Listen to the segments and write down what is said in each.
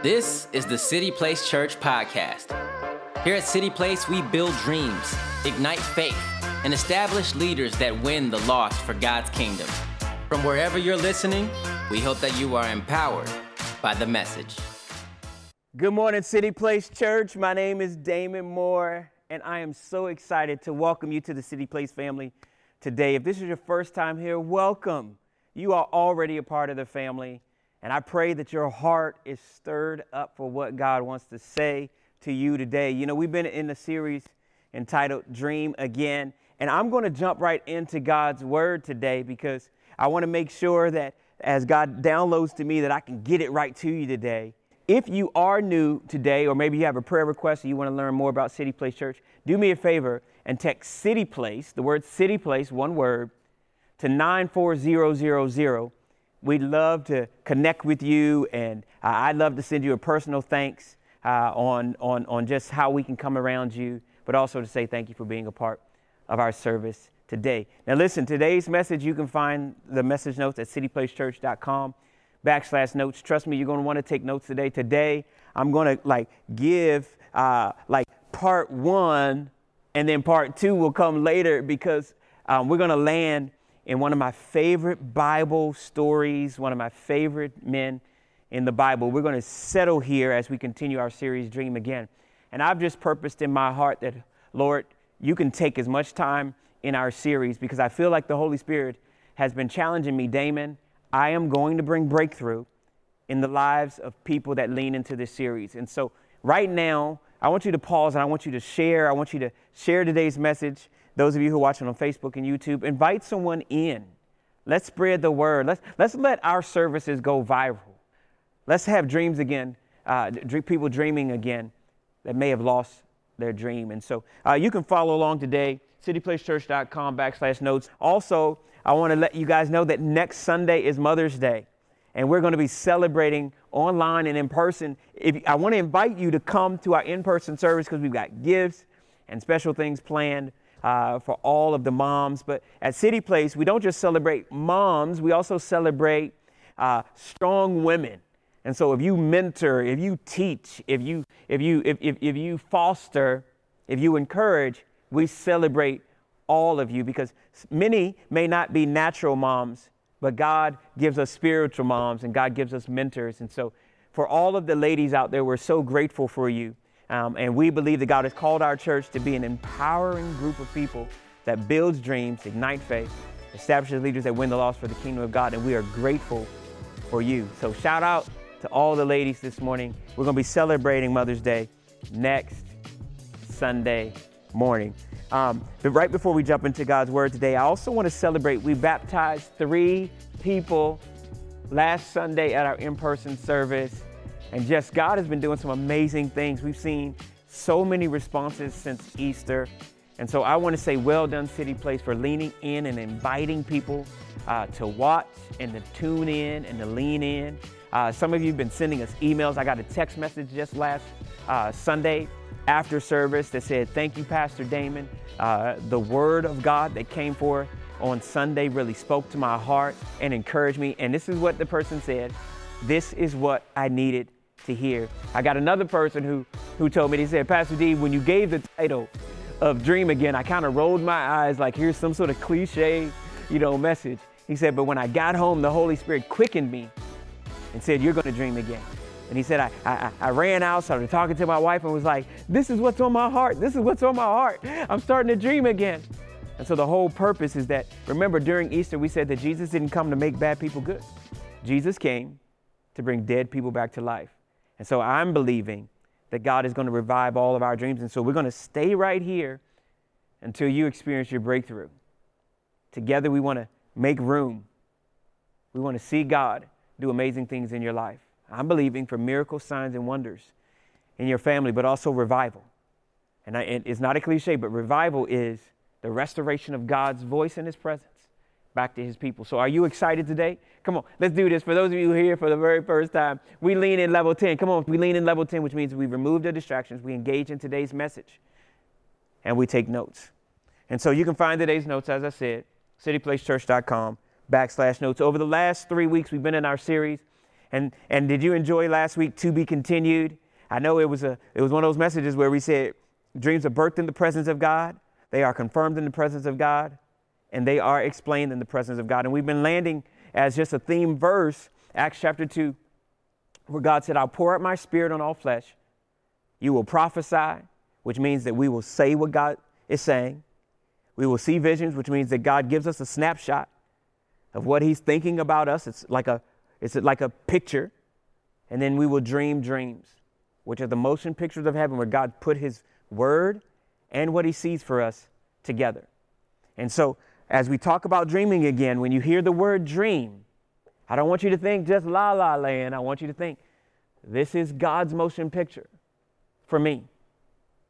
This is the City Place Church podcast. Here at City Place, we build dreams, ignite faith, and establish leaders that win the lost for God's kingdom. From wherever you're listening, we hope that you are empowered by the message. Good morning, City Place Church. My name is Damon Moore, and I am so excited to welcome you to the City Place family today. If this is your first time here, welcome. You are already a part of the family. And I pray that your heart is stirred up for what God wants to say to you today. You know, we've been in a series entitled Dream Again, and I'm going to jump right into God's word today because I want to make sure that as God downloads to me that I can get it right to you today. If you are new today, or maybe you have a prayer request or you want to learn more about City Place Church, do me a favor and text City Place, the word City Place, one word, to 94000 We'd love to connect with you, and uh, I'd love to send you a personal thanks uh, on, on, on just how we can come around you, but also to say thank you for being a part of our service today. Now, listen, today's message, you can find the message notes at cityplacechurch.com backslash notes. Trust me, you're going to want to take notes today. Today, I'm going to like give uh, like part one, and then part two will come later because um, we're going to land in one of my favorite Bible stories, one of my favorite men in the Bible. We're going to settle here as we continue our series, Dream Again. And I've just purposed in my heart that, Lord, you can take as much time in our series because I feel like the Holy Spirit has been challenging me, Damon. I am going to bring breakthrough in the lives of people that lean into this series. And so, right now, I want you to pause and I want you to share. I want you to share today's message those of you who are watching on Facebook and YouTube, invite someone in. Let's spread the word. Let's, let's let our services go viral. Let's have dreams again, uh, people dreaming again that may have lost their dream. And so uh, you can follow along today, cityplacechurch.com backslash notes. Also, I want to let you guys know that next Sunday is Mother's Day, and we're going to be celebrating online and in person. If, I want to invite you to come to our in person service because we've got gifts and special things planned uh, for all of the moms. But at City Place, we don't just celebrate moms, we also celebrate uh, strong women. And so if you mentor, if you teach, if you, if you, if, if, if you foster, if you encourage, we celebrate all of you because many may not be natural moms, but God gives us spiritual moms and God gives us mentors. And so for all of the ladies out there, we're so grateful for you. Um, and we believe that God has called our church to be an empowering group of people that builds dreams, ignite faith, establishes leaders that win the lost for the kingdom of God. And we are grateful for you. So shout out to all the ladies this morning. We're going to be celebrating Mother's Day next Sunday morning. Um, but right before we jump into God's word today, I also want to celebrate. We baptized three people last Sunday at our in person service. And just God has been doing some amazing things. We've seen so many responses since Easter. And so I want to say, well done, City Place, for leaning in and inviting people uh, to watch and to tune in and to lean in. Uh, some of you have been sending us emails. I got a text message just last uh, Sunday after service that said, Thank you, Pastor Damon. Uh, the word of God that came forth on Sunday really spoke to my heart and encouraged me. And this is what the person said This is what I needed to hear. I got another person who, who told me, he said, Pastor D, when you gave the title of Dream Again, I kind of rolled my eyes like here's some sort of cliche, you know, message. He said, but when I got home, the Holy Spirit quickened me and said, you're going to dream again. And he said, I, I, I, ran out, started talking to my wife, and was like, This is what's on my heart. This is what's on my heart. I'm starting to dream again. And so the whole purpose is that, remember, during Easter, we said that Jesus didn't come to make bad people good. Jesus came to bring dead people back to life. And so I'm believing that God is going to revive all of our dreams. And so we're going to stay right here until you experience your breakthrough. Together, we want to make room. We want to see God do amazing things in your life. I'm believing for miracles, signs, and wonders in your family, but also revival. And it's not a cliche, but revival is the restoration of God's voice and His presence back to his people. So are you excited today? Come on, let's do this. For those of you here for the very first time, we lean in level 10. Come on, we lean in level 10, which means we remove the distractions, we engage in today's message, and we take notes. And so you can find today's notes, as I said, cityplacechurch.com backslash notes. Over the last three weeks, we've been in our series And, and did you enjoy last week, To Be Continued? I know it was, a, it was one of those messages where we said dreams are birthed in the presence of God, they are confirmed in the presence of God, and they are explained in the presence of God. And we've been landing as just a theme verse, Acts chapter 2, where God said, I'll pour out my spirit on all flesh. You will prophesy, which means that we will say what God is saying. We will see visions, which means that God gives us a snapshot of what He's thinking about us. It's like a, it's like a picture. And then we will dream dreams, which are the motion pictures of heaven where God put His word and what He sees for us together. And so, as we talk about dreaming again, when you hear the word dream, I don't want you to think just la la land. I want you to think this is God's motion picture for me.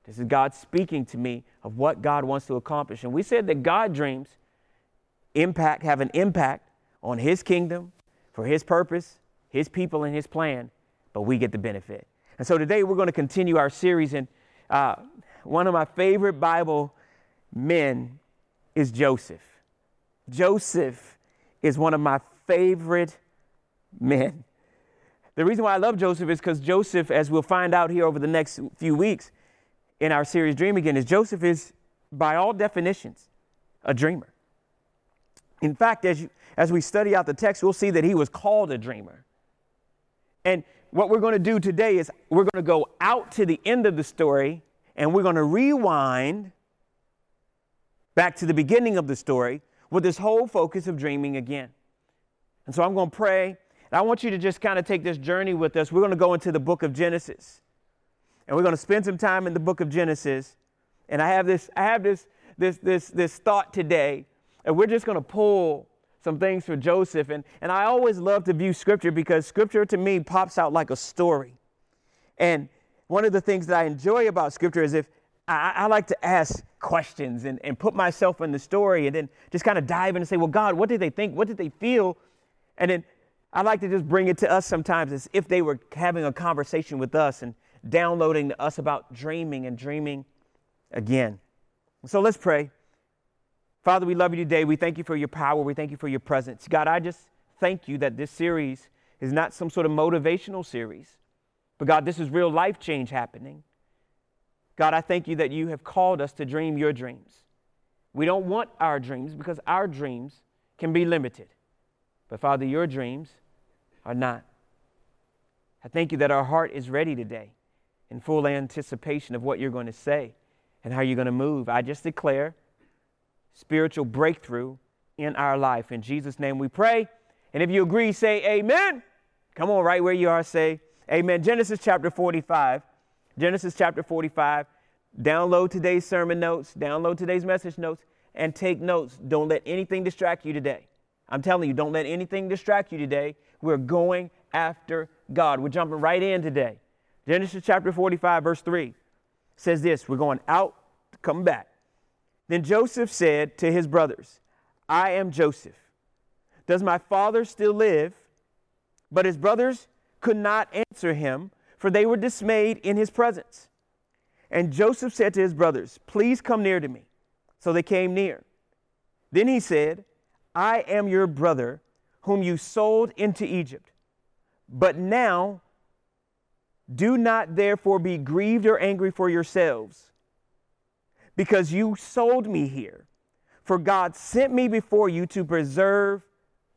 This is God speaking to me of what God wants to accomplish. And we said that God dreams impact have an impact on his kingdom for his purpose, his people and his plan, but we get the benefit. And so today we're going to continue our series and uh, one of my favorite Bible men is Joseph. Joseph is one of my favorite men. The reason why I love Joseph is because Joseph, as we'll find out here over the next few weeks in our series Dream Again, is Joseph is, by all definitions, a dreamer. In fact, as, you, as we study out the text, we'll see that he was called a dreamer. And what we're going to do today is we're going to go out to the end of the story and we're going to rewind back to the beginning of the story with this whole focus of dreaming again. And so I'm going to pray and I want you to just kind of take this journey with us. We're going to go into the book of Genesis. And we're going to spend some time in the book of Genesis. And I have this, I have this, this, this, this thought today. And we're just going to pull some things for Joseph. And, and I always love to view scripture because scripture to me pops out like a story. And one of the things that I enjoy about scripture is if I, I like to ask questions and, and put myself in the story and then just kind of dive in and say, well, God, what did they think? What did they feel? And then I like to just bring it to us sometimes as if they were having a conversation with us and downloading to us about dreaming and dreaming again. So let's pray. Father, we love you today. We thank you for your power. We thank you for your presence. God, I just thank you that this series is not some sort of motivational series, but God, this is real life change happening. God, I thank you that you have called us to dream your dreams. We don't want our dreams because our dreams can be limited. But Father, your dreams are not. I thank you that our heart is ready today in full anticipation of what you're going to say and how you're going to move. I just declare spiritual breakthrough in our life. In Jesus' name we pray. And if you agree, say amen. Come on, right where you are, say amen. Genesis chapter 45. Genesis chapter 45. Download today's sermon notes, download today's message notes, and take notes. Don't let anything distract you today. I'm telling you, don't let anything distract you today. We're going after God. We're jumping right in today. Genesis chapter 45, verse 3 says this We're going out, come back. Then Joseph said to his brothers, I am Joseph. Does my father still live? But his brothers could not answer him, for they were dismayed in his presence. And Joseph said to his brothers, Please come near to me. So they came near. Then he said, I am your brother, whom you sold into Egypt. But now, do not therefore be grieved or angry for yourselves, because you sold me here. For God sent me before you to preserve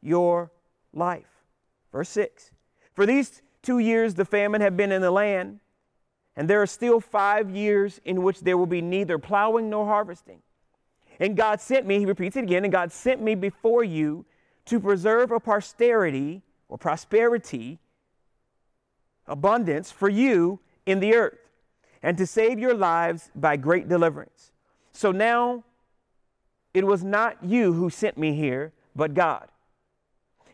your life. Verse 6 For these two years the famine had been in the land, and there are still five years in which there will be neither plowing nor harvesting. And God sent me, he repeats it again, and God sent me before you to preserve a posterity or prosperity, abundance for you in the earth, and to save your lives by great deliverance. So now it was not you who sent me here, but God.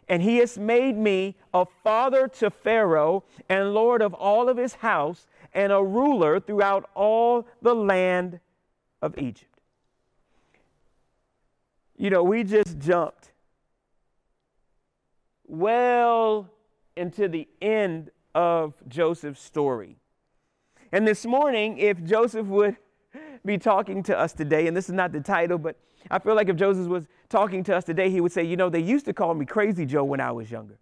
And he has made me a father to Pharaoh and Lord of all of his house and a ruler throughout all the land of Egypt. You know, we just jumped well into the end of Joseph's story. And this morning, if Joseph would be talking to us today, and this is not the title, but I feel like if Joseph was talking to us today, he would say, You know, they used to call me Crazy Joe when I was younger.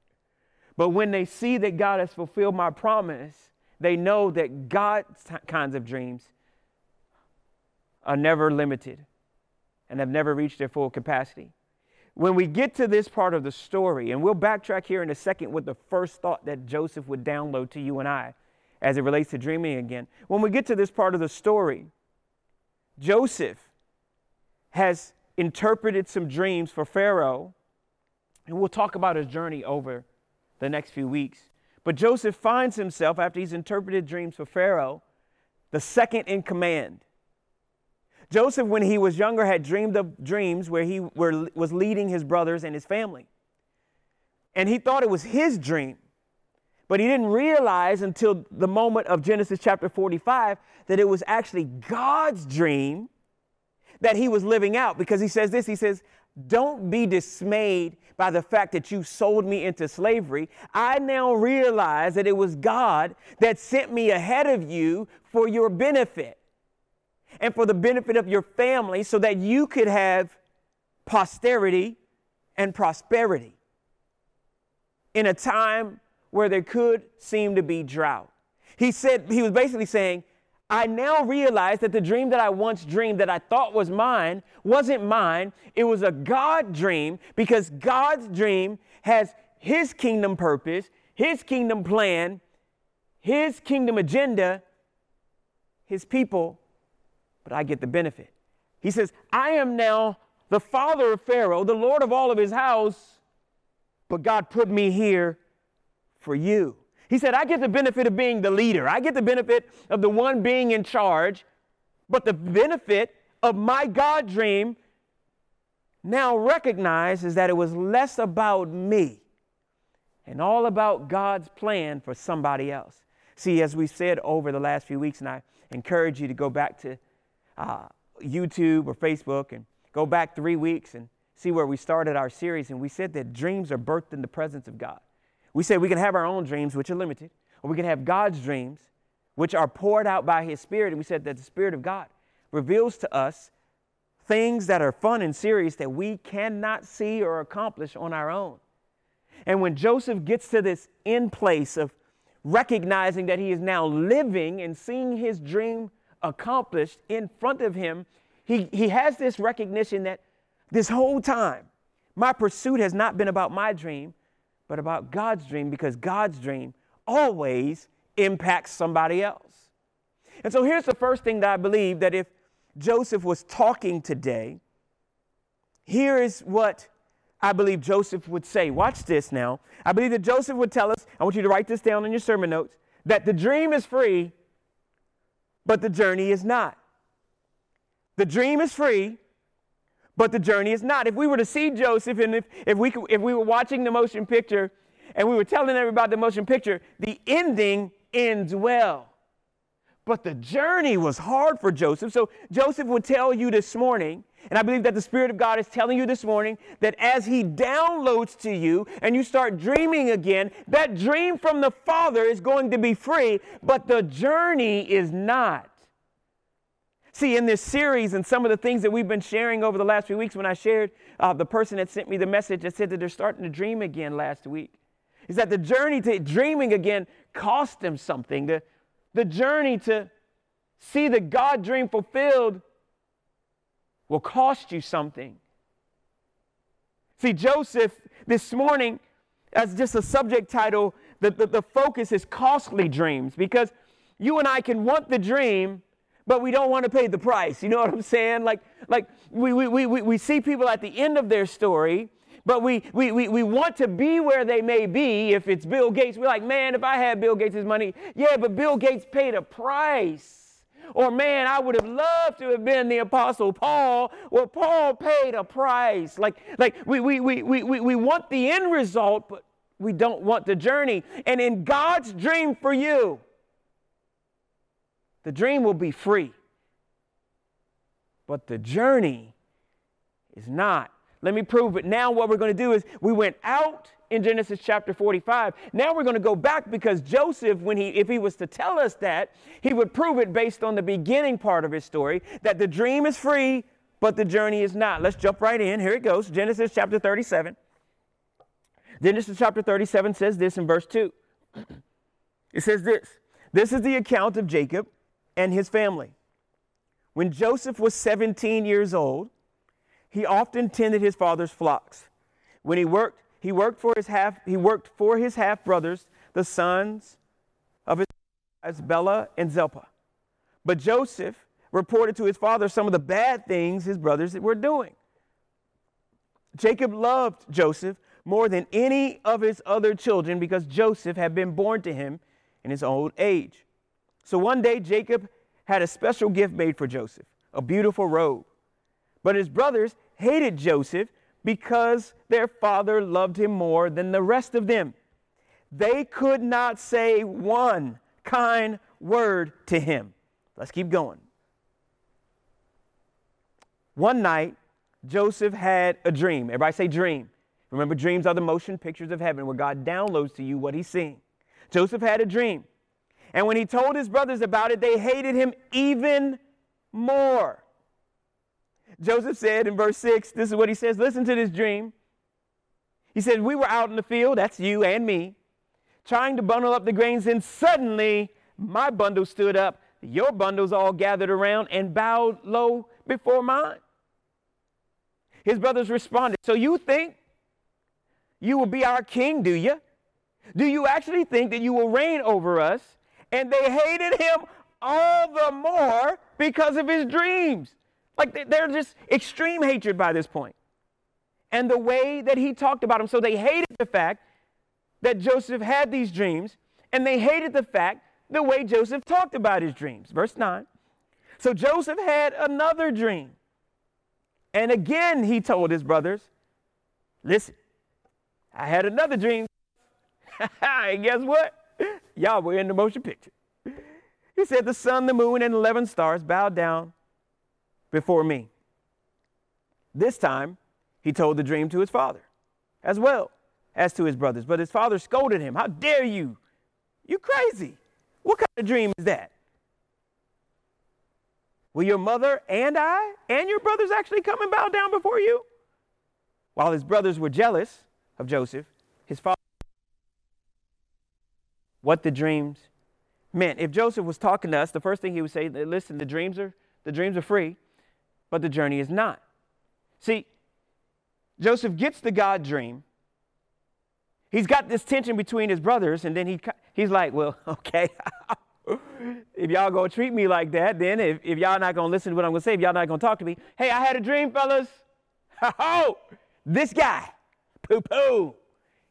But when they see that God has fulfilled my promise, they know that God's kinds of dreams are never limited and have never reached their full capacity. When we get to this part of the story, and we'll backtrack here in a second with the first thought that Joseph would download to you and I as it relates to dreaming again. When we get to this part of the story, Joseph has interpreted some dreams for Pharaoh, and we'll talk about his journey over the next few weeks. But Joseph finds himself, after he's interpreted dreams for Pharaoh, the second in command. Joseph, when he was younger, had dreamed of dreams where he were, was leading his brothers and his family. And he thought it was his dream. But he didn't realize until the moment of Genesis chapter 45 that it was actually God's dream that he was living out because he says this he says, Don't be dismayed by the fact that you sold me into slavery. I now realize that it was God that sent me ahead of you for your benefit and for the benefit of your family so that you could have posterity and prosperity in a time where there could seem to be drought. He said, he was basically saying, I now realize that the dream that I once dreamed that I thought was mine wasn't mine. It was a God dream because God's dream has His kingdom purpose, His kingdom plan, His kingdom agenda, His people but I get the benefit. He says, I am now the father of Pharaoh, the Lord of all of his house, but God put me here for you. He said, I get the benefit of being the leader. I get the benefit of the one being in charge, but the benefit of my God dream now recognizes that it was less about me and all about God's plan for somebody else. See, as we said over the last few weeks, and I encourage you to go back to uh, YouTube or Facebook and go back three weeks and see where we started our series. And we said that dreams are birthed in the presence of God. We say we can have our own dreams, which are limited, or we can have God's dreams, which are poured out by His Spirit. And we said that the Spirit of God reveals to us things that are fun and serious that we cannot see or accomplish on our own. And when Joseph gets to this end place of recognizing that he is now living and seeing his dream accomplished in front of him, he, he has this recognition that this whole time, my pursuit has not been about my dream, but about God's dream because God's dream always impacts somebody else. And so here's the first thing that I believe that if Joseph was talking today, here is what I believe Joseph would say. Watch this now. I believe that Joseph would tell us, I want you to write this down in your sermon notes, that the dream is free, but the journey is not. The dream is free, but the journey is not. If we were to see Joseph and if, if, we, could, if we were watching the motion picture and we were telling everybody the motion picture, the ending ends well. But the journey was hard for Joseph. So Joseph would tell you this morning, and I believe that the Spirit of God is telling you this morning that as He downloads to you and you start dreaming again, that dream from the Father is going to be free, but the journey is not. See, in this series and some of the things that we've been sharing over the last few weeks, when I shared uh, the person that sent me the message that said that they're starting to dream again last week, is that the journey to dreaming again cost them something. The, the journey to see the God dream fulfilled will cost you something. See, Joseph, this morning, as just a subject title, the, the, the, focus is costly dreams because you and I can want the dream, but we don't want to pay the price. You know what I'm saying? Like, like we, we, we, we see people at the end of their story but we, we, we, we want to be where they may be. If it's Bill Gates, we're like, man, if I had Bill Gates' money, yeah, but Bill Gates paid a price. Or, man, I would have loved to have been the Apostle Paul. Well, Paul paid a price. Like, like we, we, we, we, we want the end result, but we don't want the journey. And in God's dream for you, the dream will be free. But the journey is not. Let me prove it. Now, what we're going to do is we went out in Genesis chapter 45. Now we're going to go back because Joseph, when he, if he was to tell us that, he would prove it based on the beginning part of his story that the dream is free, but the journey is not. Let's jump right in. Here it goes Genesis chapter 37. Genesis chapter 37 says this in verse 2. It says this This is the account of Jacob and his family. When Joseph was 17 years old, he often tended his father's flocks. When he worked, he worked for his half he worked for his half brothers, the sons of his as Bilhah and Zilpah. But Joseph reported to his father some of the bad things his brothers were doing. Jacob loved Joseph more than any of his other children because Joseph had been born to him in his old age. So one day, Jacob had a special gift made for Joseph a beautiful robe. But his brothers hated Joseph because their father loved him more than the rest of them. They could not say one kind word to him. Let's keep going. One night, Joseph had a dream. Everybody say dream. Remember, dreams are the motion pictures of heaven where God downloads to you what he's seeing. Joseph had a dream. And when he told his brothers about it, they hated him even more. Joseph said in verse 6, this is what he says listen to this dream. He said, We were out in the field, that's you and me, trying to bundle up the grains, and suddenly my bundle stood up, your bundles all gathered around and bowed low before mine. His brothers responded, So you think you will be our king, do you? Do you actually think that you will reign over us? And they hated him all the more because of his dreams. Like they're just extreme hatred by this point. And the way that he talked about him. So they hated the fact that Joseph had these dreams, and they hated the fact the way Joseph talked about his dreams. Verse 9. So Joseph had another dream. And again, he told his brothers, Listen, I had another dream. and guess what? Y'all were in the motion picture. He said, The sun, the moon, and 11 stars bowed down before me. This time, he told the dream to his father as well as to his brothers. But his father scolded him. How dare you? You crazy. What kind of dream is that? Will your mother and I and your brothers actually come and bow down before you? While his brothers were jealous of Joseph, his father, what the dreams meant. If Joseph was talking to us, the first thing he would say, listen, the dreams are the dreams are free, but the journey is not. See, Joseph gets the God dream. He's got this tension between his brothers, and then he, he's like, well, okay, if y'all gonna treat me like that, then if, if y'all not gonna listen to what I'm gonna say, if y'all not gonna talk to me, hey, I had a dream, fellas. Oh, this guy, poo poo,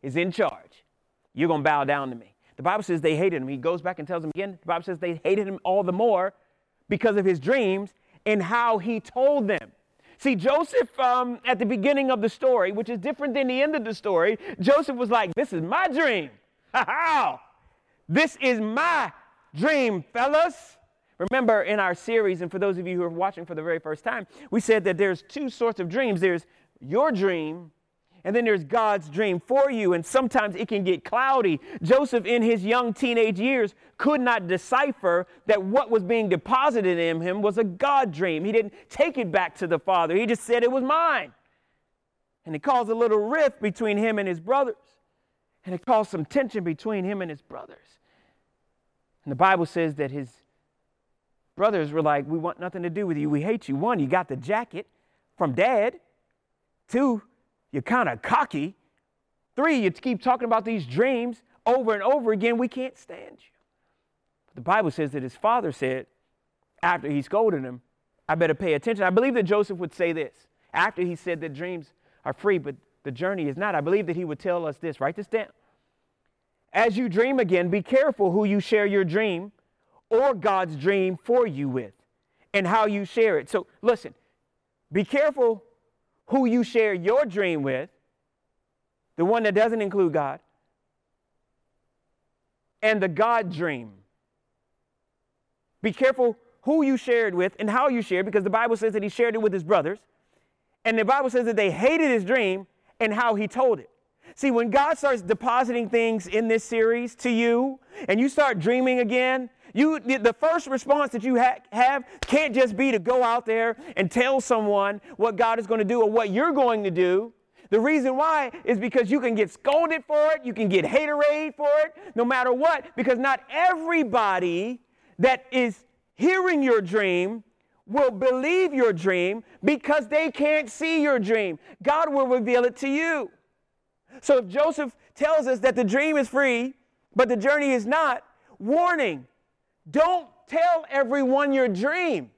is in charge. You're gonna bow down to me. The Bible says they hated him. He goes back and tells them again. The Bible says they hated him all the more because of his dreams and how he told them. See, Joseph, um, at the beginning of the story, which is different than the end of the story, Joseph was like, This is my dream. How? This is my dream, fellas. Remember in our series, and for those of you who are watching for the very first time, we said that there's two sorts of dreams there's your dream, and then there's God's dream for you, and sometimes it can get cloudy. Joseph, in his young teenage years, could not decipher that what was being deposited in him was a God dream. He didn't take it back to the Father, he just said it was mine. And it caused a little rift between him and his brothers, and it caused some tension between him and his brothers. And the Bible says that his brothers were like, We want nothing to do with you. We hate you. One, you got the jacket from dad. Two, you're kind of cocky. Three, you keep talking about these dreams over and over again. We can't stand you. But the Bible says that his father said, after he scolded him, I better pay attention. I believe that Joseph would say this after he said that dreams are free, but the journey is not. I believe that he would tell us this. Write this down. As you dream again, be careful who you share your dream or God's dream for you with and how you share it. So listen, be careful who you share your dream with, the one that doesn't include God, and the God dream. Be careful who you shared with and how you shared because the Bible says that he shared it with his brothers. And the Bible says that they hated his dream and how he told it. See, when God starts depositing things in this series to you and you start dreaming again, you, the first response that you ha- have can't just be to go out there and tell someone what God is going to do or what you're going to do. The reason why is because you can get scolded for it, you can get haterade for it, no matter what, because not everybody that is hearing your dream will believe your dream because they can't see your dream. God will reveal it to you. So if Joseph tells us that the dream is free, but the journey is not, warning, don't tell everyone your dream.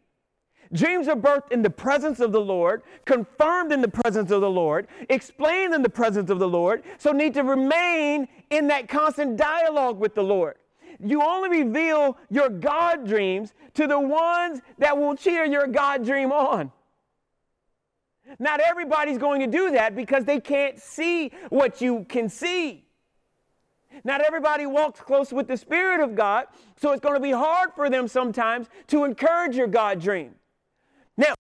Dreams are birthed in the presence of the Lord, confirmed in the presence of the Lord, explained in the presence of the Lord, so need to remain in that constant dialogue with the Lord. You only reveal your God dreams to the ones that will cheer your God dream on. Not everybody's going to do that because they can't see what you can see. Not everybody walks close with the Spirit of God, so it's going to be hard for them sometimes to encourage your God dream. Now,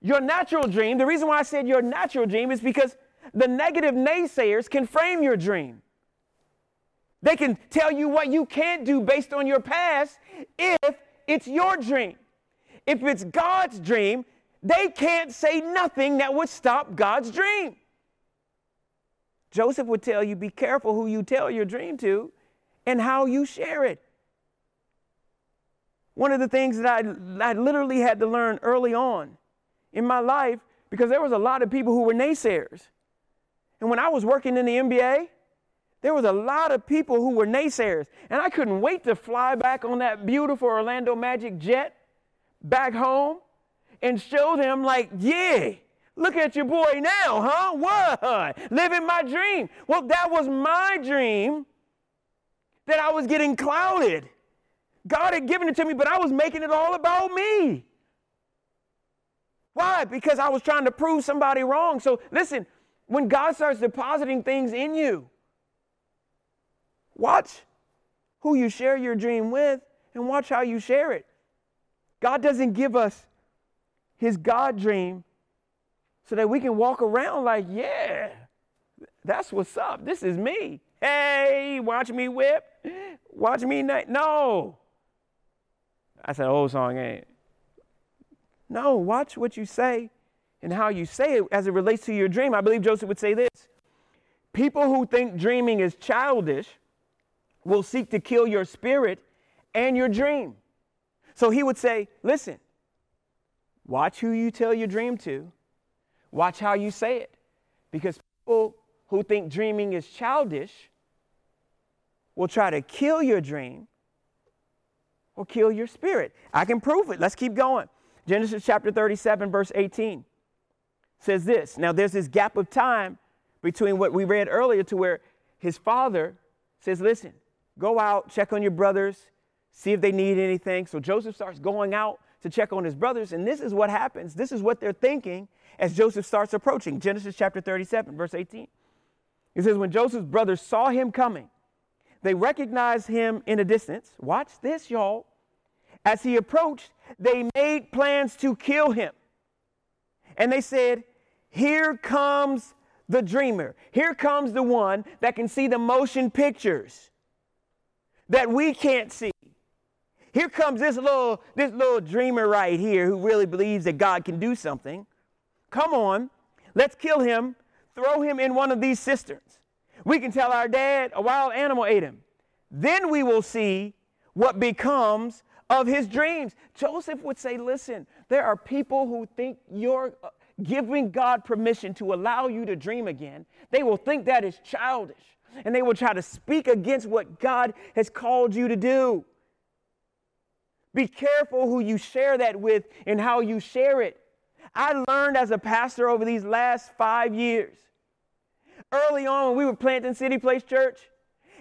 your natural dream, the reason why I said your natural dream is because the negative naysayers can frame your dream. They can tell you what you can't do based on your past if it's your dream. If it's God's dream, they can't say nothing that would stop God's dream. Joseph would tell you be careful who you tell your dream to and how you share it. One of the things that I, I literally had to learn early on in my life, because there was a lot of people who were naysayers. And when I was working in the NBA, there was a lot of people who were naysayers. And I couldn't wait to fly back on that beautiful Orlando Magic jet back home and show them, like, yeah, look at your boy now, huh? What? Living my dream. Well, that was my dream that I was getting clouded. God had given it to me, but I was making it all about me. Why? Because I was trying to prove somebody wrong. So listen, when God starts depositing things in you, watch who you share your dream with and watch how you share it. God doesn't give us his God dream so that we can walk around like, yeah, that's what's up. This is me. Hey, watch me whip. Watch me. No. I said, old song ain't. No, watch what you say and how you say it as it relates to your dream. I believe Joseph would say this People who think dreaming is childish will seek to kill your spirit and your dream. So he would say, listen, watch who you tell your dream to, watch how you say it. Because people who think dreaming is childish will try to kill your dream or kill your spirit. I can prove it. Let's keep going. Genesis chapter 37, verse 18 says this. Now, there's this gap of time between what we read earlier to where his father says, Listen, go out, check on your brothers, see if they need anything. So Joseph starts going out to check on his brothers, and this is what happens. This is what they're thinking as Joseph starts approaching. Genesis chapter 37, verse 18. It says, When Joseph's brothers saw him coming, they recognized him in a distance. Watch this, y'all. As he approached, they made plans to kill him. And they said, Here comes the dreamer. Here comes the one that can see the motion pictures that we can't see. Here comes this little, this little dreamer right here who really believes that God can do something. Come on, let's kill him, throw him in one of these cisterns. We can tell our dad a wild animal ate him. Then we will see what becomes of his dreams. Joseph would say, Listen, there are people who think you're uh, giving God permission to allow you to dream again. They will think that is childish and they will try to speak against what God has called you to do. Be careful who you share that with and how you share it. I learned as a pastor over these last five years early on when we were planting City Place Church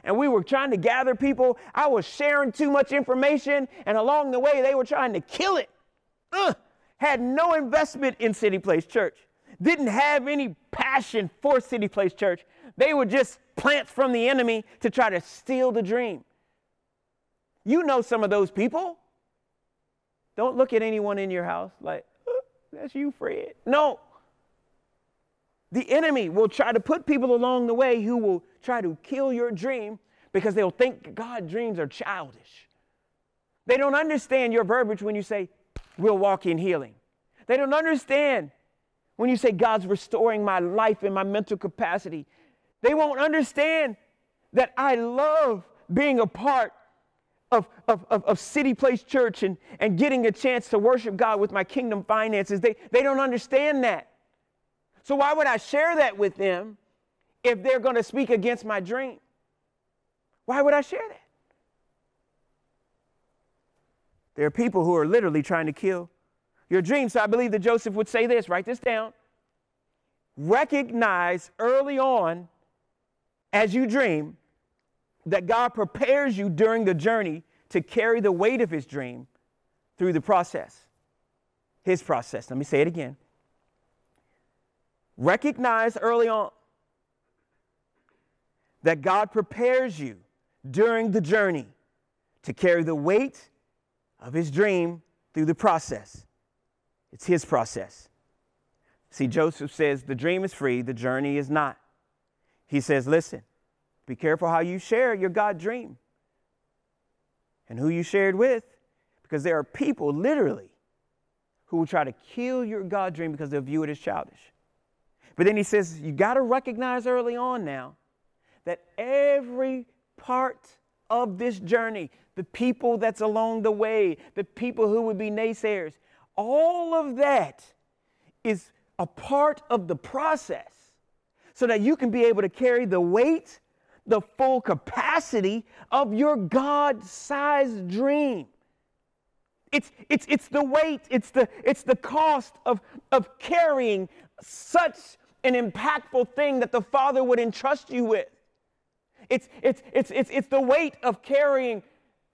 and we were trying to gather people, I was sharing too much information, and along the way, they were trying to kill it. Ugh. Had no investment in City Place Church, didn't have any passion for City Place Church. They were just plants from the enemy to try to steal the dream. You know some of those people. Don't look at anyone in your house like, that's you, Fred. No, the enemy will try to put people along the way who will try to kill your dream because they'll think God dreams are childish. They don't understand your verbiage when you say, we'll walk in healing. They don't understand when you say God's restoring my life and my mental capacity, they won't understand that I love being a part of, of, of, of, City Place Church and, and getting a chance to worship God with my kingdom finances. They, they don't understand that. So, why would I share that with them if they're going to speak against my dream? Why would I share that? There are people who are literally trying to kill your dream. So, I believe that Joseph would say this write this down. Recognize early on as you dream that God prepares you during the journey to carry the weight of his dream through the process. His process. Let me say it again. Recognize early on that God prepares you during the journey to carry the weight of his dream through the process. It's his process. See, Joseph says the dream is free, the journey is not. He says, listen, be careful how you share your God dream and who you shared with, because there are people literally who will try to kill your God dream because they'll view it as childish. But then he says, you got to recognize early on now that every part of this journey, the people that's along the way, the people who would be naysayers, all of that is a part of the process so that you can be able to carry the weight the full capacity of your God sized dream. It's, it's, it's the weight, it's the, it's the cost of, of carrying such an impactful thing that the Father would entrust you with. It's, it's, it's, it's, it's the weight of carrying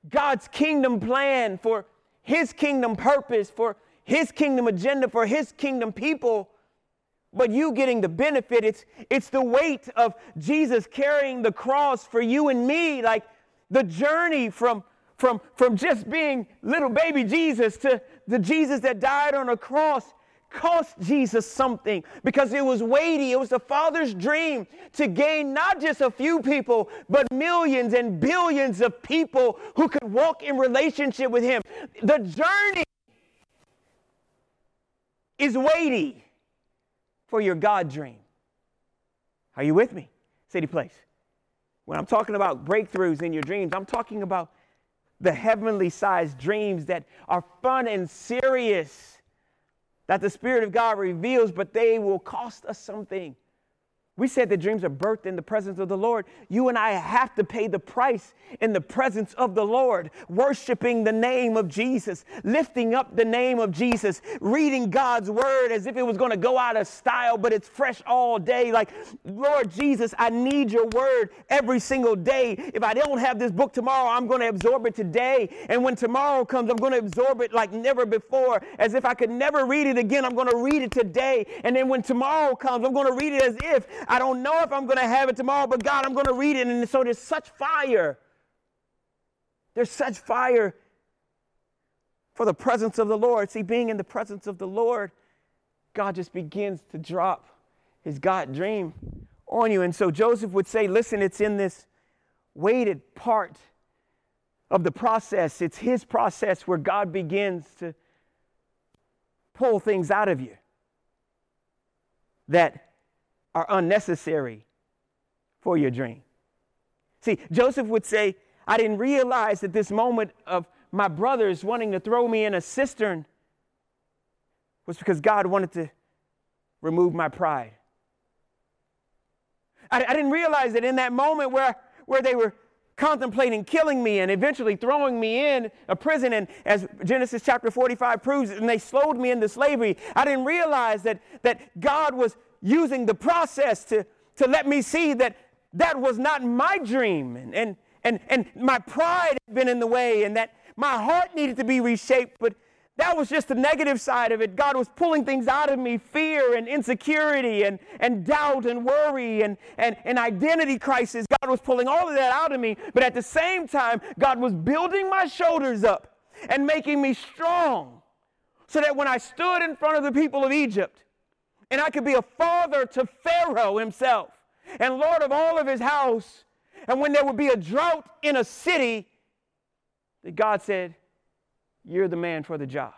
God's kingdom plan for His kingdom purpose, for His kingdom agenda, for His kingdom people but you getting the benefit. It's, it's the weight of Jesus carrying the cross for you and me, like the journey from, from, from just being little baby Jesus to the Jesus that died on a cross cost Jesus something because it was weighty. It was the Father's dream to gain not just a few people, but millions and billions of people who could walk in relationship with Him. The journey is weighty for your God dream. Are you with me? City Place. When I'm talking about breakthroughs in your dreams, I'm talking about the heavenly sized dreams that are fun and serious that the Spirit of God reveals, but they will cost us something. We said that dreams are birthed in the presence of the Lord. You and I have to pay the price in the presence of the Lord, worshiping the name of Jesus, lifting up the name of Jesus, reading God's word as if it was going to go out of style, but it's fresh all day. Like, Lord Jesus, I need your word every single day. If I don't have this book tomorrow, I'm going to absorb it today. And when tomorrow comes, I'm going to absorb it like never before, as if I could never read it again. I'm going to read it today. And then when tomorrow comes, I'm going to read it as if I don't know if I'm going to have it tomorrow, but God, I'm going to read it. And so there's such fire. There's such fire for the presence of the Lord. See, being in the presence of the Lord, God just begins to drop his God dream on you. And so Joseph would say, listen, it's in this weighted part of the process. It's his process where God begins to pull things out of you that are unnecessary for your dream. See, Joseph would say, I didn't realize that this moment of my brothers wanting to throw me in a cistern was because God wanted to remove my pride. I, I didn't realize that in that moment where, where they were contemplating killing me and eventually throwing me in a prison. And as Genesis chapter 45 proves, and they slowed me into slavery, I didn't realize that, that God was using the process to, to let me see that that was not my dream and, and, and, and my pride had been in the way and that my heart needed to be reshaped. But that was just the negative side of it. God was pulling things out of me fear and insecurity and, and doubt and worry and, and, and identity crisis. God was pulling all of that out of me. But at the same time, God was building my shoulders up and making me strong so that when I stood in front of the people of Egypt, and I could be a father to Pharaoh himself and Lord of all of his house. And when there would be a drought in a city, that God said, You're the man for the job.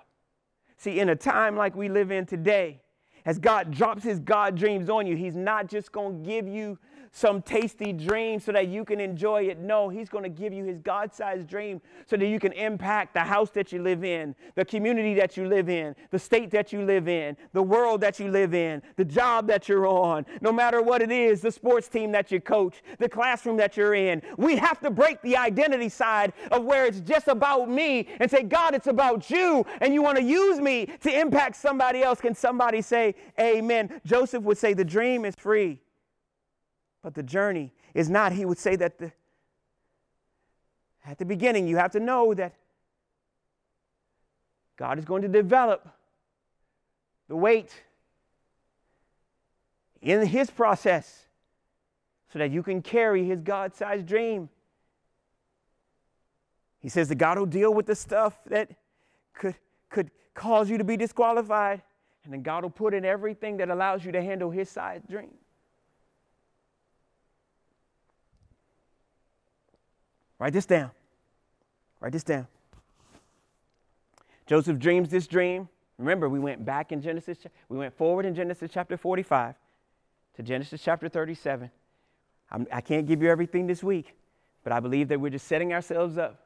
See, in a time like we live in today, as God drops his God dreams on you, he's not just going to give you some tasty dream so that you can enjoy it. No, He's going to give you His God sized dream so that you can impact the house that you live in, the community that you live in, the state that you live in, the world that you live in, the job that you're on, no matter what it is, the sports team that you coach, the classroom that you're in. We have to break the identity side of where it's just about me and say, God, it's about you, and you want to use me to impact somebody else. Can somebody say, Amen? Joseph would say, The dream is free. But the journey is not. He would say that the, at the beginning, you have to know that God is going to develop the weight in His process so that you can carry His God sized dream. He says that God will deal with the stuff that could, could cause you to be disqualified, and then God will put in everything that allows you to handle His sized dream. Write this down. Write this down. Joseph dreams this dream. Remember, we went back in Genesis, we went forward in Genesis chapter 45 to Genesis chapter 37. I'm, I can not give you everything this week, but I believe that we're just setting ourselves up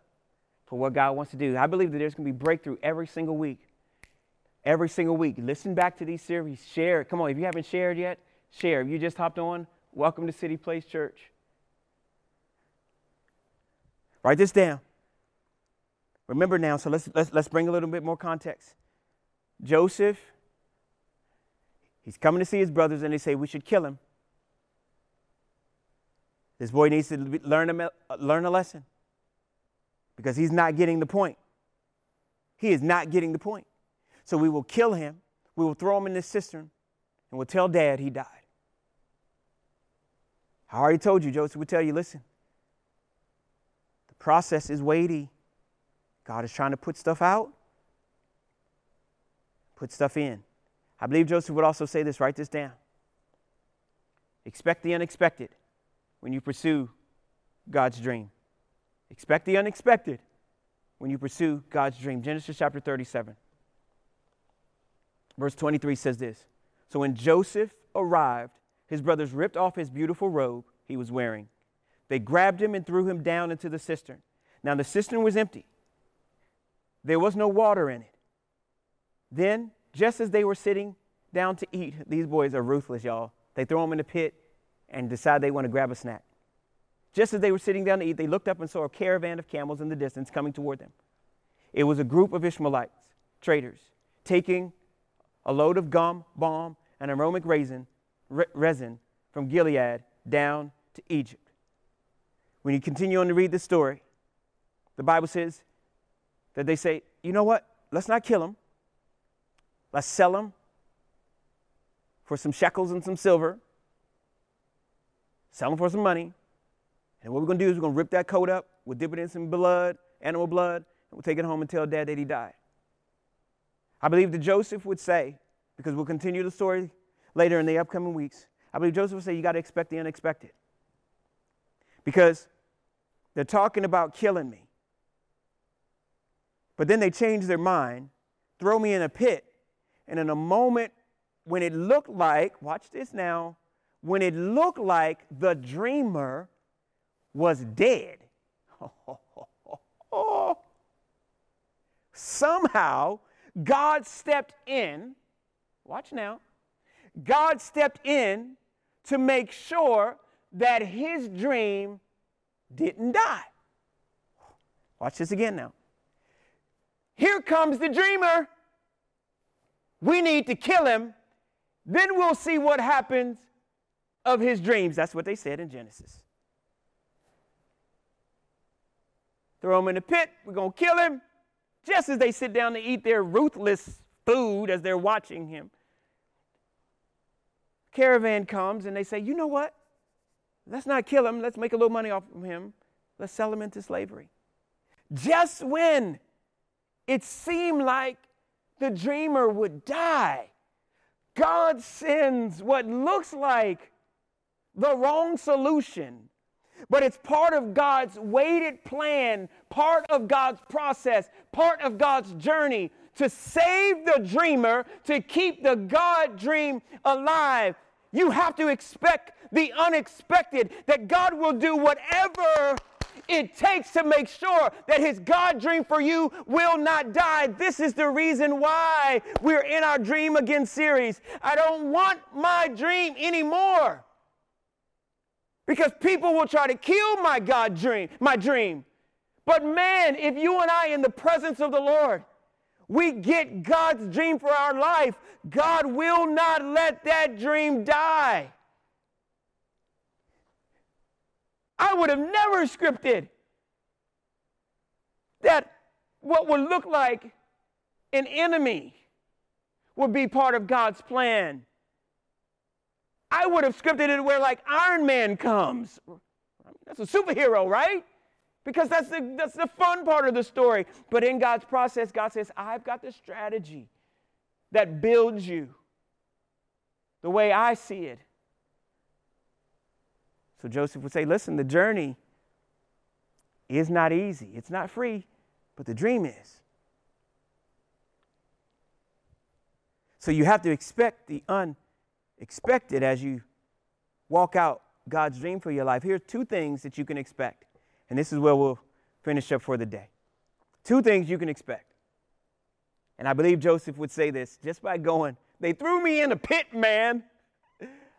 for what God wants to do. I believe that there's going to be breakthrough every single week. Every single week. Listen back to these series. Share it. Come on, if you haven't shared yet, share. If you just hopped on, welcome to City Place Church. Write this down. Remember now, so let's, let's, let's bring a little bit more context. Joseph, he's coming to see his brothers, and they say, We should kill him. This boy needs to learn a, learn a lesson because he's not getting the point. He is not getting the point. So we will kill him, we will throw him in this cistern, and we'll tell dad he died. I already told you, Joseph would tell you, listen, process is weighty. God is trying to put stuff out, put stuff in. I believe Joseph would also say this write this down. Expect the unexpected when you pursue God's dream. Expect the unexpected when you pursue God's dream. Genesis chapter 37, verse 23 says this So when Joseph arrived, his brothers ripped off his beautiful robe he was wearing they grabbed him and threw him down into the cistern. Now the cistern was empty, there was no water in it. Then, just as they were sitting down to eat, these boys are ruthless, y'all. They throw him in the pit and decide they want to grab a snack. Just as they were sitting down to eat, they looked up and saw a caravan of camels in the distance coming toward them. It was a group of Ishmaelites, traders, taking a load of gum, balm, and aromatic resin, resin from Gilead down to Egypt. When you continue on to read the story, the Bible says that they say, you know what? Let's not kill him. Let's sell him for some shekels and some silver. Sell him for some money. And what we're going to do is we're going to rip that coat up, we'll dip it in some blood, animal blood, and we'll take it home and tell dad that he died. I believe that Joseph would say, because we'll continue the story later in the upcoming weeks, I believe Joseph would say, you got to expect the unexpected. Because they're talking about killing me. But then they change their mind, throw me in a pit, and in a moment when it looked like, watch this now, when it looked like the dreamer was dead, somehow God stepped in. Watch now. God stepped in to make sure that his dream didn't die. Watch this again now. Here comes the dreamer. We need to kill him. Then we'll see what happens of his dreams. That's what they said in Genesis. Throw him in the pit. We're going to kill him. Just as they sit down to eat their ruthless food as they're watching him. Caravan comes and they say, You know what? Let's not kill him. Let's make a little money off of him. Let's sell him into slavery. Just when it seemed like the dreamer would die, God sends what looks like the wrong solution, but it's part of God's weighted plan, part of God's process, part of God's journey to save the dreamer, to keep the God dream alive. You have to expect the unexpected, that God will do whatever it takes to make sure that his God dream for you will not die. This is the reason why we're in our Dream Again series. I don't want my dream anymore. Because people will try to kill my God dream, my dream. But man, if you and I in the presence of the Lord, we get God's dream for our life, God will not let that dream die. I would have never scripted that what would look like an enemy would be part of God's plan. I would have scripted it where like Iron Man comes. That's a superhero, right? Because that's the, that's the fun part of the story. But in God's process, God says, I've got the strategy that builds you the way I see it. So Joseph would say, Listen, the journey is not easy, it's not free, but the dream is. So you have to expect the unexpected as you walk out God's dream for your life. Here are two things that you can expect. And this is where we'll finish up for the day. Two things you can expect. And I believe Joseph would say this just by going, They threw me in a pit, man.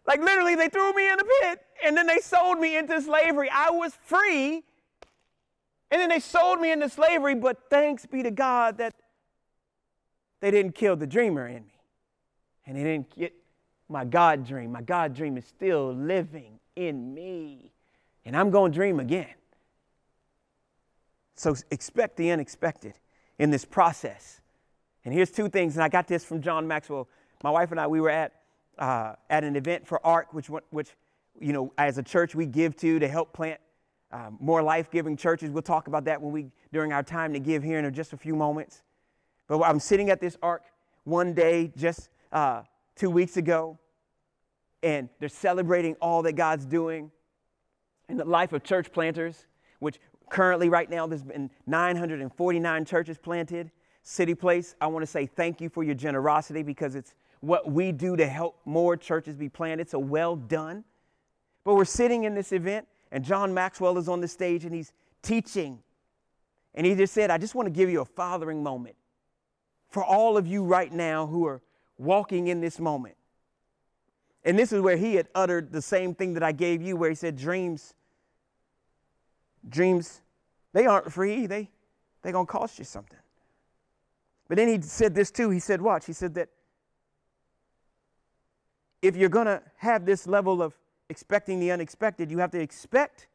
Like literally, they threw me in a pit and then they sold me into slavery. I was free and then they sold me into slavery, but thanks be to God that they didn't kill the dreamer in me. And they didn't get my God dream. My God dream is still living in me. And I'm going to dream again. So expect the unexpected in this process. And here's two things, and I got this from John Maxwell. My wife and I, we were at, uh, at an event for ARC, which, which, you know, as a church we give to to help plant um, more life-giving churches. We'll talk about that when we, during our time to give here in just a few moments. But I'm sitting at this ARC one day just uh, two weeks ago, and they're celebrating all that God's doing in the life of church planters, which Currently, right now, there's been 949 churches planted. City Place, I want to say thank you for your generosity because it's what we do to help more churches be planted. So well done. But we're sitting in this event, and John Maxwell is on the stage and he's teaching. And he just said, I just want to give you a fathering moment for all of you right now who are walking in this moment. And this is where he had uttered the same thing that I gave you, where he said, Dreams Dreams, they aren't free. They, they're going to cost you something. But then he said this too. He said, Watch. He said that if you're going to have this level of expecting the unexpected, you have to expect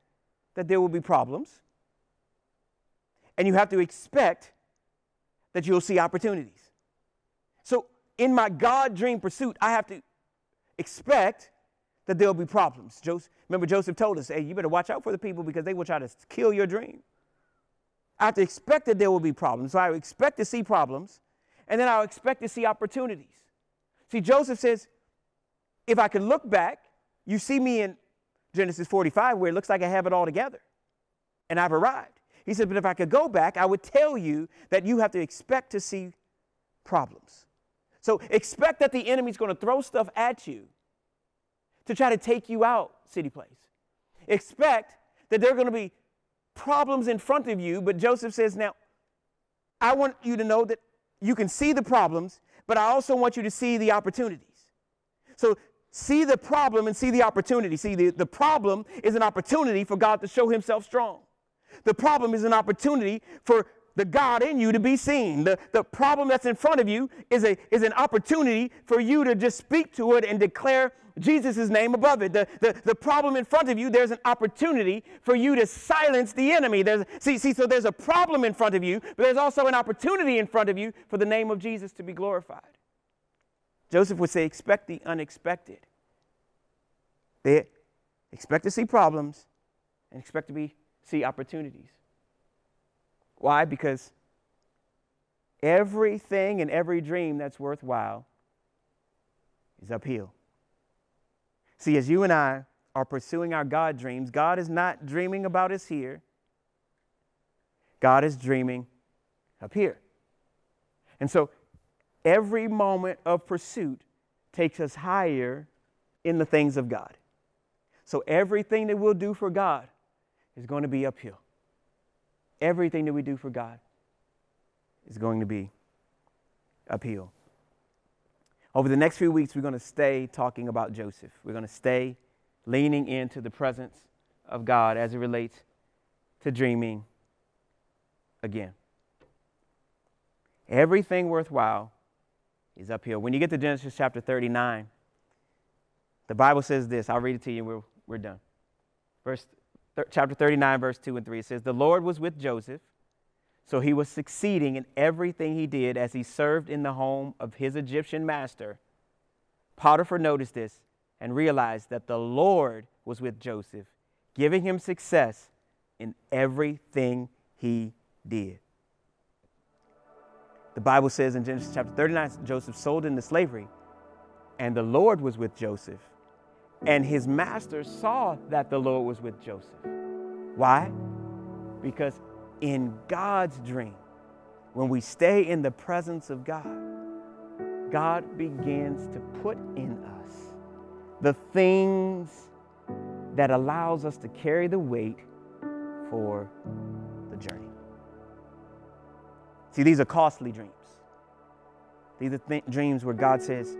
that there will be problems. And you have to expect that you'll see opportunities. So, in my God dream pursuit, I have to expect that there'll be problems. Joseph, remember, Joseph told us, hey, you better watch out for the people because they will try to kill your dream. I have to expect that there will be problems. So I expect to see problems, and then I'll expect to see opportunities. See, Joseph says, if I could look back, you see me in Genesis 45 where it looks like I have it all together and I've arrived. He said, but if I could go back, I would tell you that you have to expect to see problems. So expect that the enemy's going to throw stuff at you to try to take you out, City Place. Expect that there are going to be problems in front of you, but Joseph says, Now, I want you to know that you can see the problems, but I also want you to see the opportunities. So, see the problem and see the opportunity. See, the, the problem is an opportunity for God to show himself strong. The problem is an opportunity for the God in you to be seen. The, the problem that's in front of you is, a, is an opportunity for you to just speak to it and declare Jesus' name above it. The, the, the problem in front of you, there's an opportunity for you to silence the enemy. There's, see, see, so there's a problem in front of you, but there's also an opportunity in front of you for the name of Jesus to be glorified. Joseph would say, expect the unexpected. They expect to see problems and expect to be, see opportunities. Why? Because everything and every dream that's worthwhile is uphill. See, as you and I are pursuing our God dreams, God is not dreaming about us here. God is dreaming up here. And so every moment of pursuit takes us higher in the things of God. So everything that we'll do for God is going to be uphill. Everything that we do for God is going to be uphill. Over the next few weeks, we're going to stay talking about Joseph. We're going to stay leaning into the presence of God as it relates to dreaming again. Everything worthwhile is uphill. When you get to Genesis chapter 39, the Bible says this. I'll read it to you and we're, we're done. Verse, th- chapter 39, verse 2 and 3. It says, The Lord was with Joseph, so he was succeeding in everything he did as he served in the home of his Egyptian master. Potiphar noticed this and realized that the Lord was with Joseph, giving him success in everything he did. The Bible says in Genesis chapter 39, Joseph sold into slavery, and the Lord was with Joseph. And his master saw that the Lord was with Joseph. Why? Because in God's dream, when we stay in the presence of God, God begins to put in us the things that allows us to carry the weight for. See, these are costly dreams. These are th- dreams where God says,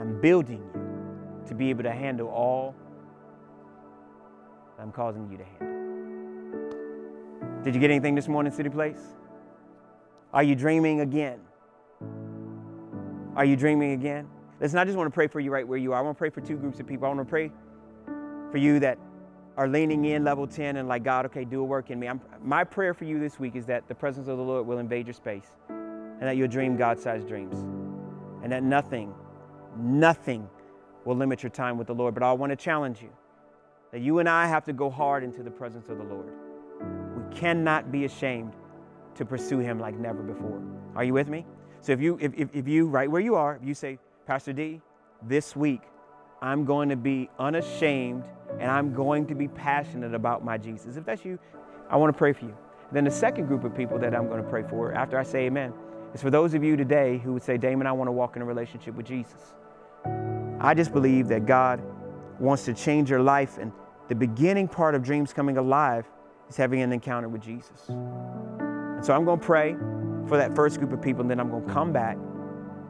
I'm building you to be able to handle all I'm causing you to handle. Did you get anything this morning, City Place? Are you dreaming again? Are you dreaming again? Listen, I just want to pray for you right where you are. I want to pray for two groups of people. I want to pray for you that are leaning in level 10 and like, God, okay, do a work in me. I'm, my prayer for you this week is that the presence of the Lord will invade your space and that you'll dream God sized dreams and that nothing, nothing will limit your time with the Lord. But I want to challenge you that you and I have to go hard into the presence of the Lord. We cannot be ashamed to pursue Him like never before. Are you with me? So if you, if, if, if you, right where you are, if you say, Pastor D, this week I'm going to be unashamed and I'm going to be passionate about my Jesus. If that's you, I want to pray for you. Then the second group of people that I'm going to pray for after I say amen is for those of you today who would say, Damon, I want to walk in a relationship with Jesus. I just believe that God wants to change your life, and the beginning part of dreams coming alive is having an encounter with Jesus. And so I'm going to pray for that first group of people, and then I'm going to come back.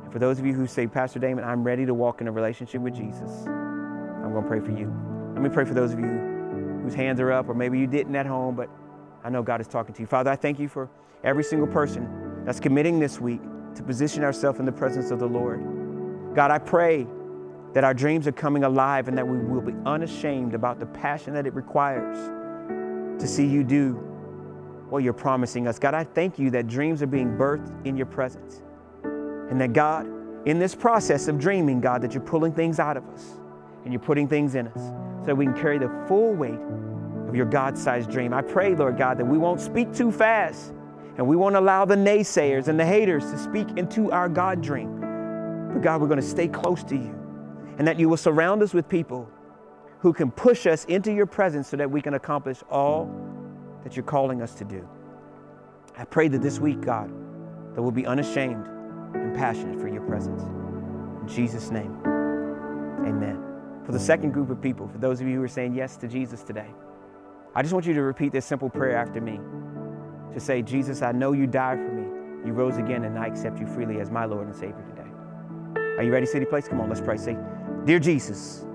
And for those of you who say, Pastor Damon, I'm ready to walk in a relationship with Jesus, I'm going to pray for you. Let me pray for those of you whose hands are up, or maybe you didn't at home, but I know God is talking to you. Father, I thank you for every single person that's committing this week to position ourselves in the presence of the Lord. God, I pray that our dreams are coming alive and that we will be unashamed about the passion that it requires to see you do what you're promising us. God, I thank you that dreams are being birthed in your presence. And that God, in this process of dreaming, God, that you're pulling things out of us and you're putting things in us so that we can carry the full weight of your God sized dream. I pray, Lord God, that we won't speak too fast and we won't allow the naysayers and the haters to speak into our God dream. But God, we're going to stay close to you and that you will surround us with people who can push us into your presence so that we can accomplish all that you're calling us to do. I pray that this week, God, that we'll be unashamed and passionate for your presence. In Jesus' name, amen. For the second group of people, for those of you who are saying yes to Jesus today, I just want you to repeat this simple prayer after me. To say, Jesus, I know you died for me. You rose again, and I accept you freely as my Lord and Savior today. Are you ready, City Place? Come on, let's pray. Say, Dear Jesus,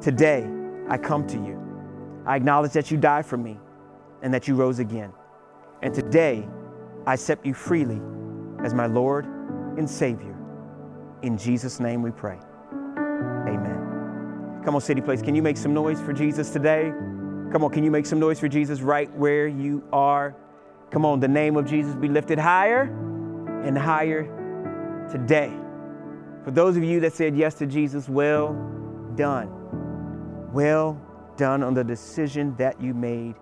today I come to you. I acknowledge that you died for me and that you rose again. And today I accept you freely as my Lord and Savior. In Jesus' name we pray. Come on, City Place, can you make some noise for Jesus today? Come on, can you make some noise for Jesus right where you are? Come on, the name of Jesus be lifted higher and higher today. For those of you that said yes to Jesus, well done. Well done on the decision that you made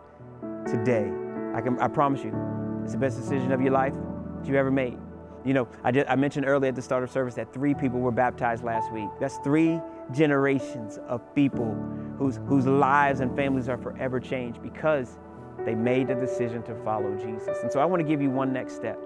today. I, can, I promise you, it's the best decision of your life that you ever made. You know, I, just, I mentioned earlier at the start of service that three people were baptized last week. That's three generations of people whose, whose lives and families are forever changed because they made the decision to follow Jesus. And so I want to give you one next step.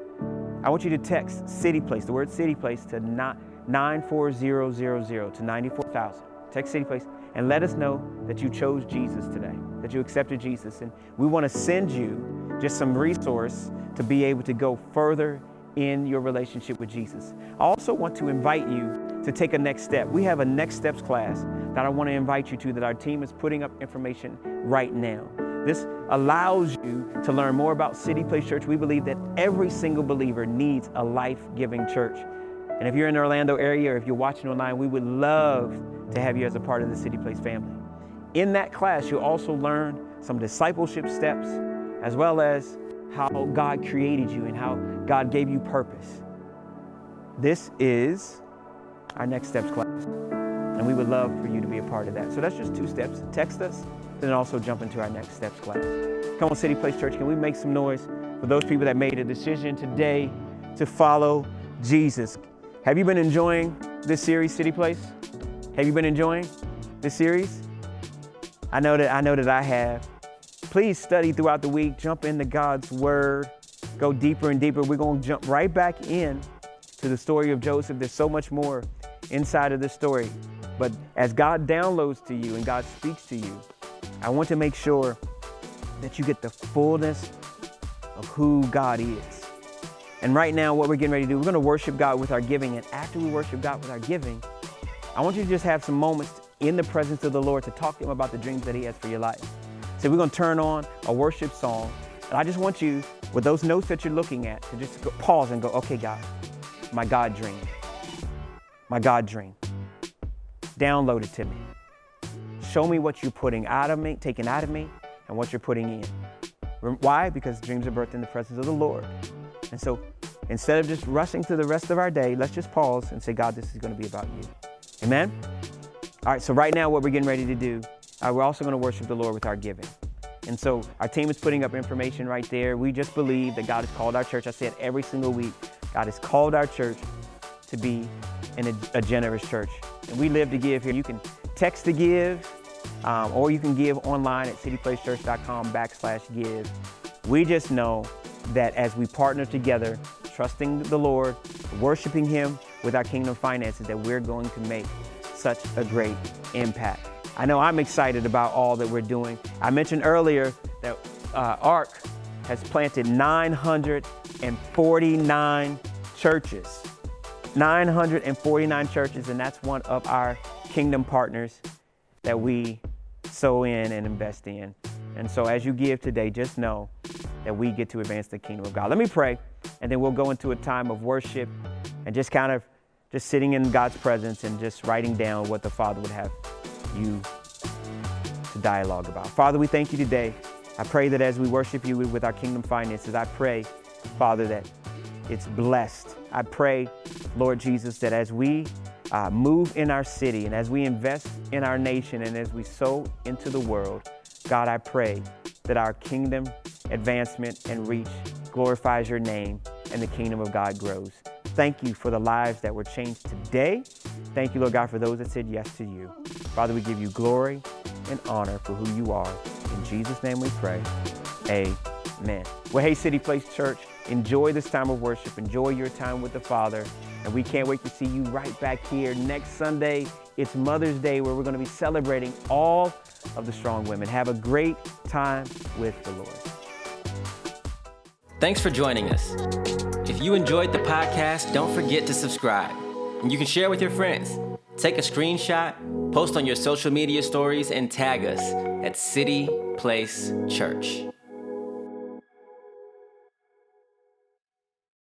I want you to text City Place, the word City Place, to 94000 to 94,000. Text City Place and let us know that you chose Jesus today, that you accepted Jesus. And we want to send you just some resource to be able to go further in your relationship with Jesus. I also want to invite you to take a next step. We have a next steps class that I want to invite you to that our team is putting up information right now. This allows you to learn more about City Place Church. We believe that every single believer needs a life giving church. And if you're in the Orlando area or if you're watching online, we would love to have you as a part of the City Place family. In that class, you'll also learn some discipleship steps as well as how God created you and how God gave you purpose. This is our next steps class. And we would love for you to be a part of that. So that's just two steps. Text us, then also jump into our next steps class. Come on, City Place Church, can we make some noise for those people that made a decision today to follow Jesus? Have you been enjoying this series, City Place? Have you been enjoying this series? I know that I know that I have. Please study throughout the week, jump into God's word, go deeper and deeper. We're going to jump right back in to the story of Joseph. There's so much more inside of the story. But as God downloads to you and God speaks to you, I want to make sure that you get the fullness of who God is. And right now, what we're getting ready to do, we're going to worship God with our giving. And after we worship God with our giving, I want you to just have some moments in the presence of the Lord to talk to Him about the dreams that He has for your life. So we're going to turn on a worship song. And I just want you, with those notes that you're looking at, to just pause and go, okay, God, my God dream. My God dream. Download it to me. Show me what you're putting out of me, taking out of me, and what you're putting in. Why? Because dreams are birthed in the presence of the Lord. And so instead of just rushing through the rest of our day, let's just pause and say, God, this is going to be about you. Amen? All right, so right now, what we're getting ready to do, uh, we're also going to worship the Lord with our giving. And so our team is putting up information right there. We just believe that God has called our church. I say it every single week. God has called our church to be a generous church. And we live to give here. You can text to give, um, or you can give online at cityplacechurch.com backslash give. We just know that as we partner together, trusting the Lord, worshiping Him with our kingdom finances, that we're going to make such a great impact. I know I'm excited about all that we're doing. I mentioned earlier that uh, ARC has planted 949 churches. 949 churches, and that's one of our kingdom partners that we sow in and invest in. And so as you give today, just know that we get to advance the kingdom of God. Let me pray, and then we'll go into a time of worship and just kind of just sitting in God's presence and just writing down what the Father would have you to dialogue about. Father, we thank you today. I pray that as we worship you with our kingdom finances, I pray, Father, that it's blessed. I pray, Lord Jesus, that as we uh, move in our city and as we invest in our nation and as we sow into the world, God, I pray that our kingdom advancement and reach glorifies your name and the kingdom of God grows. Thank you for the lives that were changed today. Thank you, Lord God, for those that said yes to you. Father, we give you glory and honor for who you are. In Jesus' name we pray. Amen. Well, hey, City Place Church, enjoy this time of worship. Enjoy your time with the Father. And we can't wait to see you right back here next Sunday. It's Mother's Day where we're going to be celebrating all of the strong women. Have a great time with the Lord. Thanks for joining us. If you enjoyed the podcast, don't forget to subscribe. And you can share with your friends. Take a screenshot, post on your social media stories, and tag us at City Place Church.